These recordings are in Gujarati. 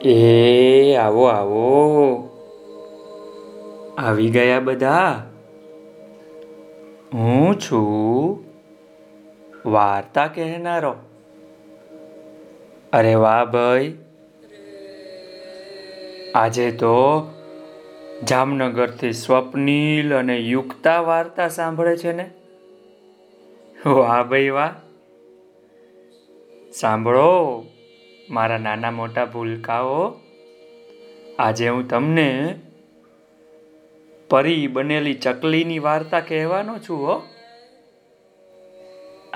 એ આવો આવો. આવી ગયા બધા? હું છું. વાર્તા કહેનારો. અરે વાહ ભાઈ. આજે તો જામનગરથી સ્વપ્નિલ અને યુક્તા વાર્તા સાંભળે છે ને? વાહ ભાઈ, વાહ. સાંભળો. મારા નાના મોટા ભૂલકાઓ, આજે હું તમને પરી બનેલી ચકલીની વાર્તા કહેવાનો છું હો.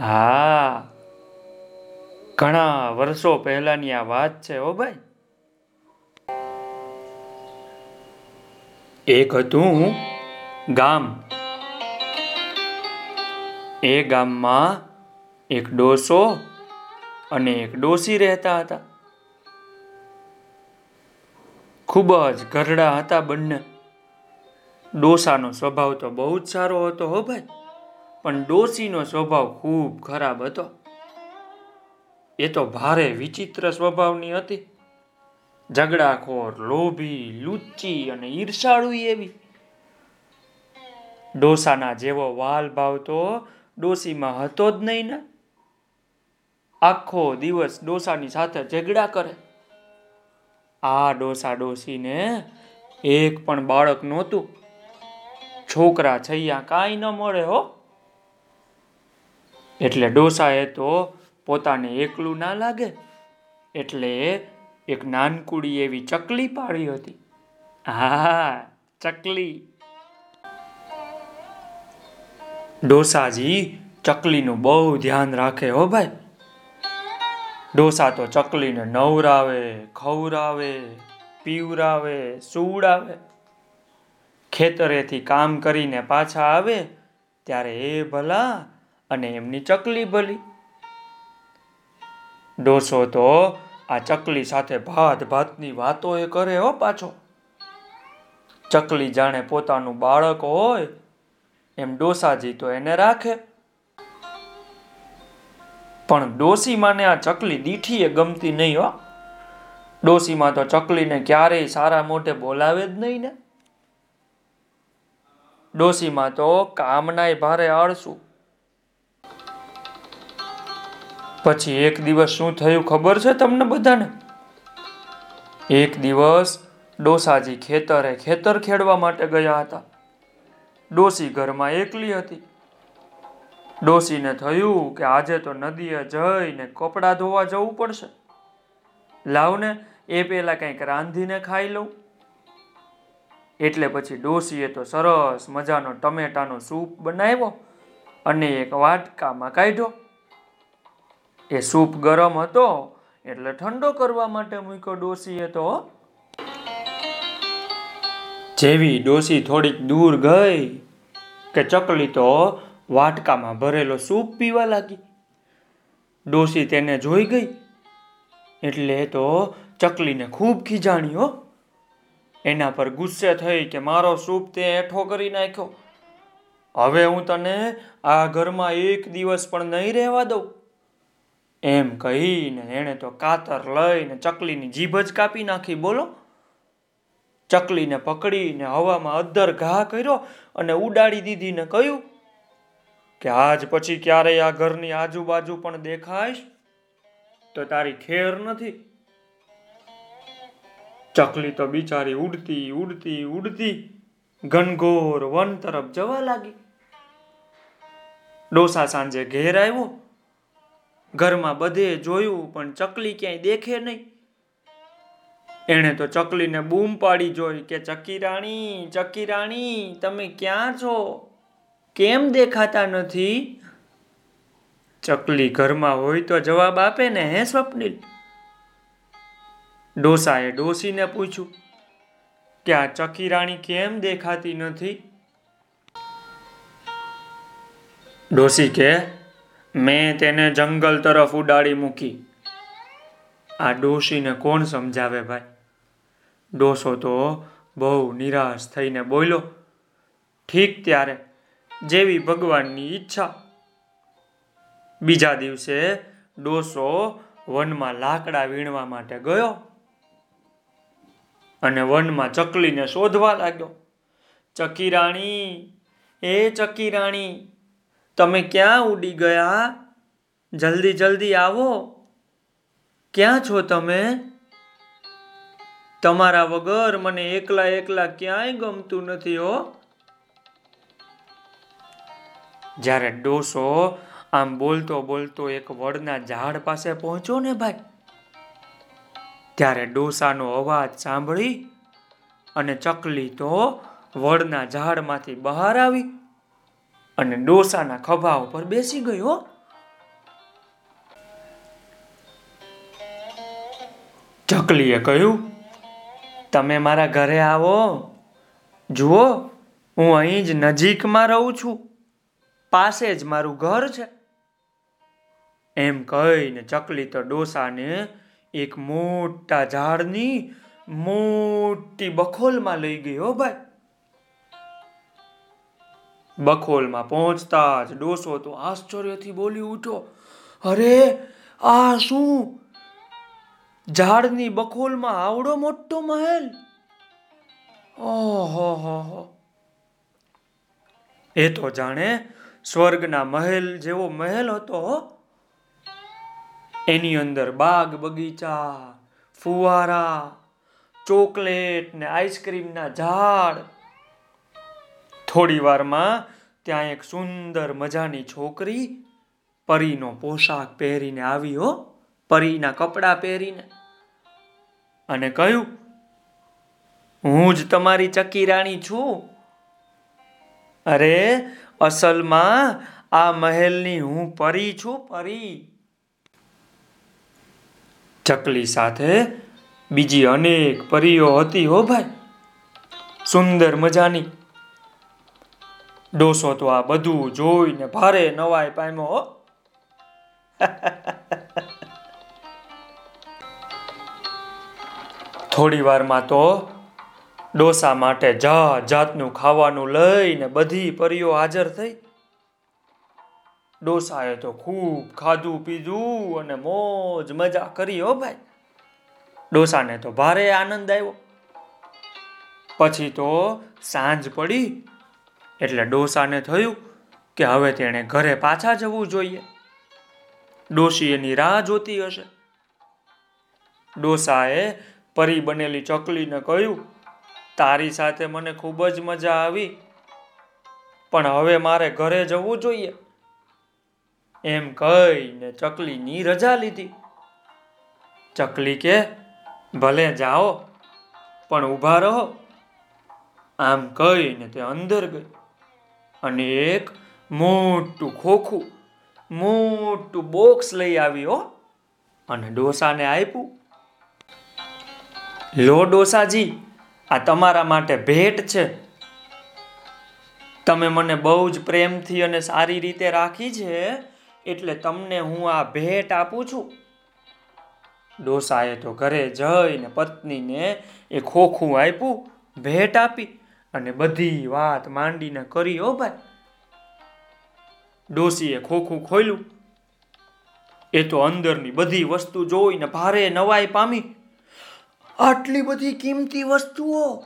હા, ઘણા વર્ષો પહેલાની આ વાત છે હો ભાઈ. એક હતું ગામ. એ ગામમાં એક ડોસો અને એક ડોસી રહેતા હતા. ખૂબ જ ઘરડા હતા બંને. ડોસાનો સ્વભાવ તો બહુ જ સારો હતો હો ભાઈ, પણ ડોસીનો સ્વભાવ ખૂબ ખરાબ હતો. એ તો ભારે વિચિત્ર સ્વભાવની હતી. ઝઘડાખોર, લોભી, લુચ્ચી અને ઈર્ષાળુ એવી. ડોસાના જેવો વાલ ભાવ તો ડોસીમાં હતો જ નહીં ને. આખો દિવસ ડોસાની સાથે ઝઘડા કરે. આ ડોસા ડોસીને એક પણ બાળક નહોતું. છોકરા છૈયા કાંઈ ન મળે હો. એટલે ડોસાએ તો પોતાને એકલું ના લાગે. એટલે એક નાનકુડી એવી ચકલી પાડી હતી. હા, ચકલી. ડોસાજી ચકલીનું બહુ ધ્યાન રાખે હો ભાઈ. ડોસા તો ચકલીને નવરાવે, ખવરાવે, પીવરાવે, સુવડાવે. ખેતરેથી કામ કરીને પાછા આવે ત્યારે એ ભલા અને એમની ચકલી ભલી. ડોસો તો આ ચકલી સાથે ભાત ભાતની વાતો એ કરે હો પાછો. ચકલી જાણે પોતાનું બાળક હોય, એમ ડોસાજી તો એને રાખે. પણ ડોસીમાને આ ચકલી દીઠીએ ગમતી નહીં હો. ડોસીમાં તો ચકલીને ક્યારેય સારા મોટે બોલાવે જ નહીં ને. ડોસીમાં તો કામનાય ભારે આળસું. પછી એક દિવસ શું થયું ખબર છે તમને બધાને? એક દિવસ ડોસાજી ખેતરે ખેતર ખેડવા માટે ગયા હતા. ડોસી ઘરમાં એકલી હતી. ડોસીને થયું કે આજે તો નદીએ જઈને કપડાં ધોવા જવું પડશે. લાવને એ પેલા કંઈક રાંધીને ખાઈ લઉં. એટલે પછી ડોસીએ તો સરસ મજાનો ટમેટાનો સૂપ બનાવ્યો અને એક વાટકામાં કાઢ્યો. એ સૂપ ગરમ હતો એટલે ઠંડો કરવા માટે મૂક્યો ડોસીએ તો. જેવી ડોસી થોડીક દૂર ગઈ કે ચકલી તો વાટકામાં ભરેલો સૂપ પીવા લાગી. ડોસી તેને જોઈ ગઈ. એટલે તો ચકલીને ખૂબ ખીજાણી હો. એના પર ગુસ્સે થઈ કે મારો સૂપ તે એઠો કરી નાખ્યો. હવે હું તને આ ઘરમાં એક દિવસ પણ નહીં રહેવા દઉં. એમ કહીને એણે તો કાતર લઈને ચકલીની જીભ જ કાપી નાખી. બોલો. ચકલીને પકડીને હવામાં અદ્ધર ઘા કર્યો અને ઉડાડી દીધીને કહ્યું કે આજ પછી ક્યારેય આ ઘરની આજુબાજુ પણ દેખાઈશ? તો તારી ખેર નથી. ચકલી તો બિચારી ઉડતી ઉડતી ઉડતી, ઘનઘોર વન તરફ જવા લાગી. ડોસા સાંજે ઘેર આવ્યો. ઘરમાં બધે જોયું, પણ ચકલી ક્યાંય દેખે નહીં. એણે તો ચકલીને બૂમ પાડી જોઈ કે ચકી રાણી ચકી રાણી તમે ક્યાં છો? કેમ દેખાતા નથી? ચકલી ઘરમાં હોય તો જવાબ આપે ને, હે સ્વપ્નિલ? ડોસાએ ડોસીને પૂછ્યું કે આ ચકી રાણી કેમ દેખાતી નથી? ડોસી કે, મેં તેને જંગલ તરફ ઉડાડી મૂકી. આ ડોસીને કોણ સમજાવે ભાઈ? ડોસો તો બહુ નિરાશ થઈને બોલ્યો, ઠીક ત્યારે. જેવી ભગવાનની ઈચ્છા. બીજા દિવસે ડોસો વનમાં લાકડા વીણવા માટે ગયો અને વનમાં ચકલીને શોધવા લાગ્યો. ચકી રાણી એ ચકી રાણી તમે ક્યાં ઉડી ગયા? જલ્દી જલ્દી આવો. ક્યાં છો તમે? તમારા વગર મને એકલા એકલા ક્યાંય ગમતું નથી હો. જ્યારે ડોસો આમ બોલતો બોલતો એક વડના ઝાડ પાસે પહોંચ્યો ને ભાઈ. ત્યારે ડોસાનો અવાજ સાંભળી અને ચકલી તો વડના ઝાડમાંથી બહાર આવી અને ડોસાના ખભા ઉપર બેસી ગયો ચકલીએ કહ્યું, તમે મારા ઘરે આવો. જુઓ, હું અહીં જ નજીકમાં રહું છું. પાસે જ મારું ઘર છે. એમ કહીને ચકલી તો ડોસાને એક મોટા ઝાડની મોટી બખોલમાં લઈ હો ભાઈ. બખોલમાં પહોંચતા જ ડોસો તો આશ્ચર્યથી બોલી ઉઠો અરે, આ શું? ઝાડની બખોલમાં આવડો મોટો મહેલ? ઓહો, હો હો. એ તો જાણે સ્વર્ગના મહેલ જેવો મહેલ હતો. એની અંદર બાગ બગીચા, ફુવારા, ચોકલેટ ને આઈસ્ક્રીમના ઝાડ. થોડી વારમાં ત્યાં એક સુંદર મજાની છોકરી પરીનો પોશાક પહેરીને આવી હો, પરીના કપડાં પહેરીને. અને કહ્યું, હું જ તમારી ચકી રાણી છું. અરે અસલમાં આ મહેલની હું પરી છું, પરી. ચકલી સાથે બીજી અનેક પરીઓ હતી હો ભાઈ. સુંદર મજાની. ડોસો તો આ બધું જોઈને ભારે નવાય પામ્યો થોડી વારમાં તો ડોસા માટે જાત જાતનું ખાવાનું લઈને બધી પરીઓ હાજર થઈ. ડોસાએ તો ખૂબ ખાધું પીધું અને મોજ મજા કરી હો ભાઈ. ડોસાને તો ભારે આનંદ આવ્યો. પછી તો સાંજ પડી એટલે ડોસાને થયું કે હવે તેણે ઘરે પાછા જવું જોઈએ. ડોસી એની રાહ જોતી હશે. ડોસાએ પરી બનેલી ચકલીને કહ્યું તારી સાથે મને ખૂબ જ મજા આવી. પણ હવે મારે ઘરે જવું જોઈએ. એમ કહીને ચકલીની રજા લીધી. ચકલી કે, ભલે જાઓ, પણ ઊભા રહો. આમ કહીને તે અંદર ગઈ. અને એક મોટું ખોખું, મોટું બોક્સ લઈ આવ્યો અને ડોસાને આપ્યું. લો ડોસાજી આ તમારા માટે ભેટ છે. તમે મને બહુ જ પ્રેમથી અને સારી રીતે રાખી છે, એટલે તમને હું આ ભેટ આપું છું. ડોસાએ તો ઘરે જઈને પત્નીને એ ખોખું આપ્યું, ભેટ આપી અને બધી વાત માંડીને કરી હો ભાઈ. ડોસીએ ખોખું ખોલ્યું. એ તો અંદરની બધી વસ્તુ જોઈને ભારે નવાઈ પામી. આટલી બધી કિંમતી વસ્તુઓ?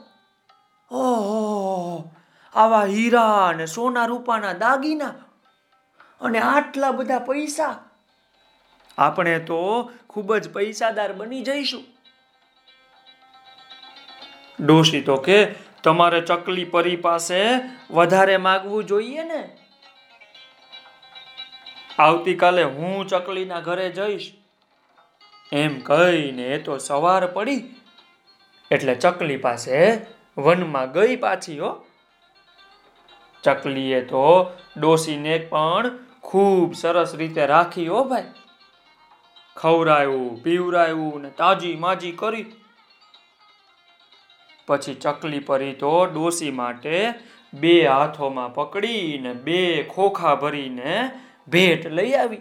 ઓહો, આવા હીરા અને સોના રૂપાના દાગીના અને આટલા બધા પૈસા? આપણે તો ખૂબ જ પૈસાદાર બની જઈશું. ડોશી તો કે, તમારે ચકલી પરી પાસે વધારે માગવું જોઈએ ને? આવતીકાલે હું ચકલીના ઘરે જઈશ. એમ કહીને તો સવાર પડી. એટલે ચકલી પાસે વનમાં ગઈ પાછી, હો. ચકલીએ તો ડોસીને પણ ખૂબ સરસ રીતે રાખી, હો ભાઈ. ખવરાયું પીવરાયું ને તાજી માજી કરી. પછી ચકલી પરી તો ડોસી માટે બે હાથોમાં પકડીને બે ખોખા ભરીને ભેટ લઈ આવી.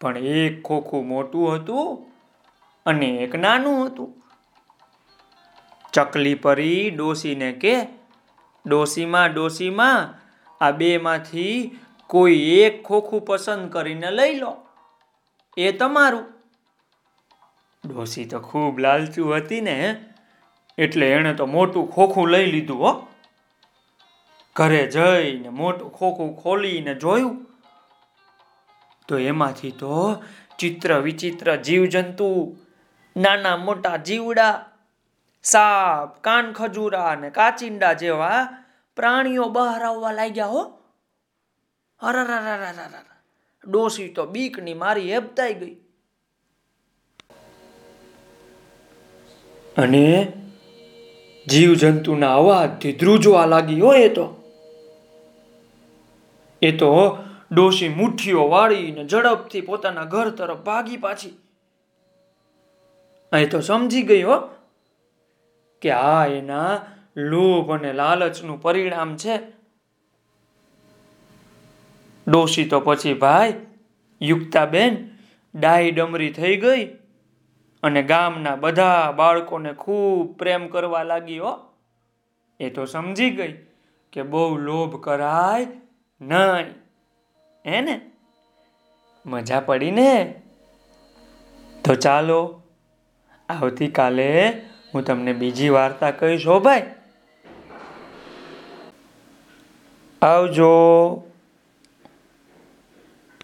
પણ એક ખોખું મોટું હતું અને એક નાનું હતું. ચકલી પરી ડોસીને કે ડોસીમાં ડોસીમાં આ બેમાંથી કોઈ એક ખોખું પસંદ કરીને લઈ લો. એ તમારું. ડોસી તો ખૂબ લાલચું હતી ને, એટલે એણે તો મોટું ખોખું લઈ લીધું હો. ઘરે જઈને મોટું ખોખું ખોલીને જોયું. તો એમાંથી તો ચિત્ર વિચિત્ર જીવજંતુ, નાના મોટા જીવડા સાપ, કાન ખજૂરા અને કાચિંડા જેવા પ્રાણીઓ બહાર આવવા લાગ્યા હો. અરરરરરરર ડોસી તો બીકની મારી હેબતાઈ ગઈ. અને જીવજંતુના અવાજથી ધ્રુજવા લાગી હોય એ તો. એ તો ડોશી મુઠ્ઠીઓ વાળીને ઝડપથી પોતાના ઘર તરફ ભાગી પાછી. અહીં તો સમજી ગઈ હો કે આ એના લોભ અને લાલચનું પરિણામ છે. ડોશી તો પછી ભાઈ યુક્તાબેન ડાહી ડમરી થઈ ગઈ અને ગામના બધા બાળકોને ખૂબ પ્રેમ કરવા લાગી હો. એ તો સમજી ગઈ કે બહુ લોભ કરાય નહીં. હે ને? મજા પડી ને? તો ચાલો, આવતીકાલે હું તમને બીજી વાર્તા કહીશ હો ભાઈ. આવજો.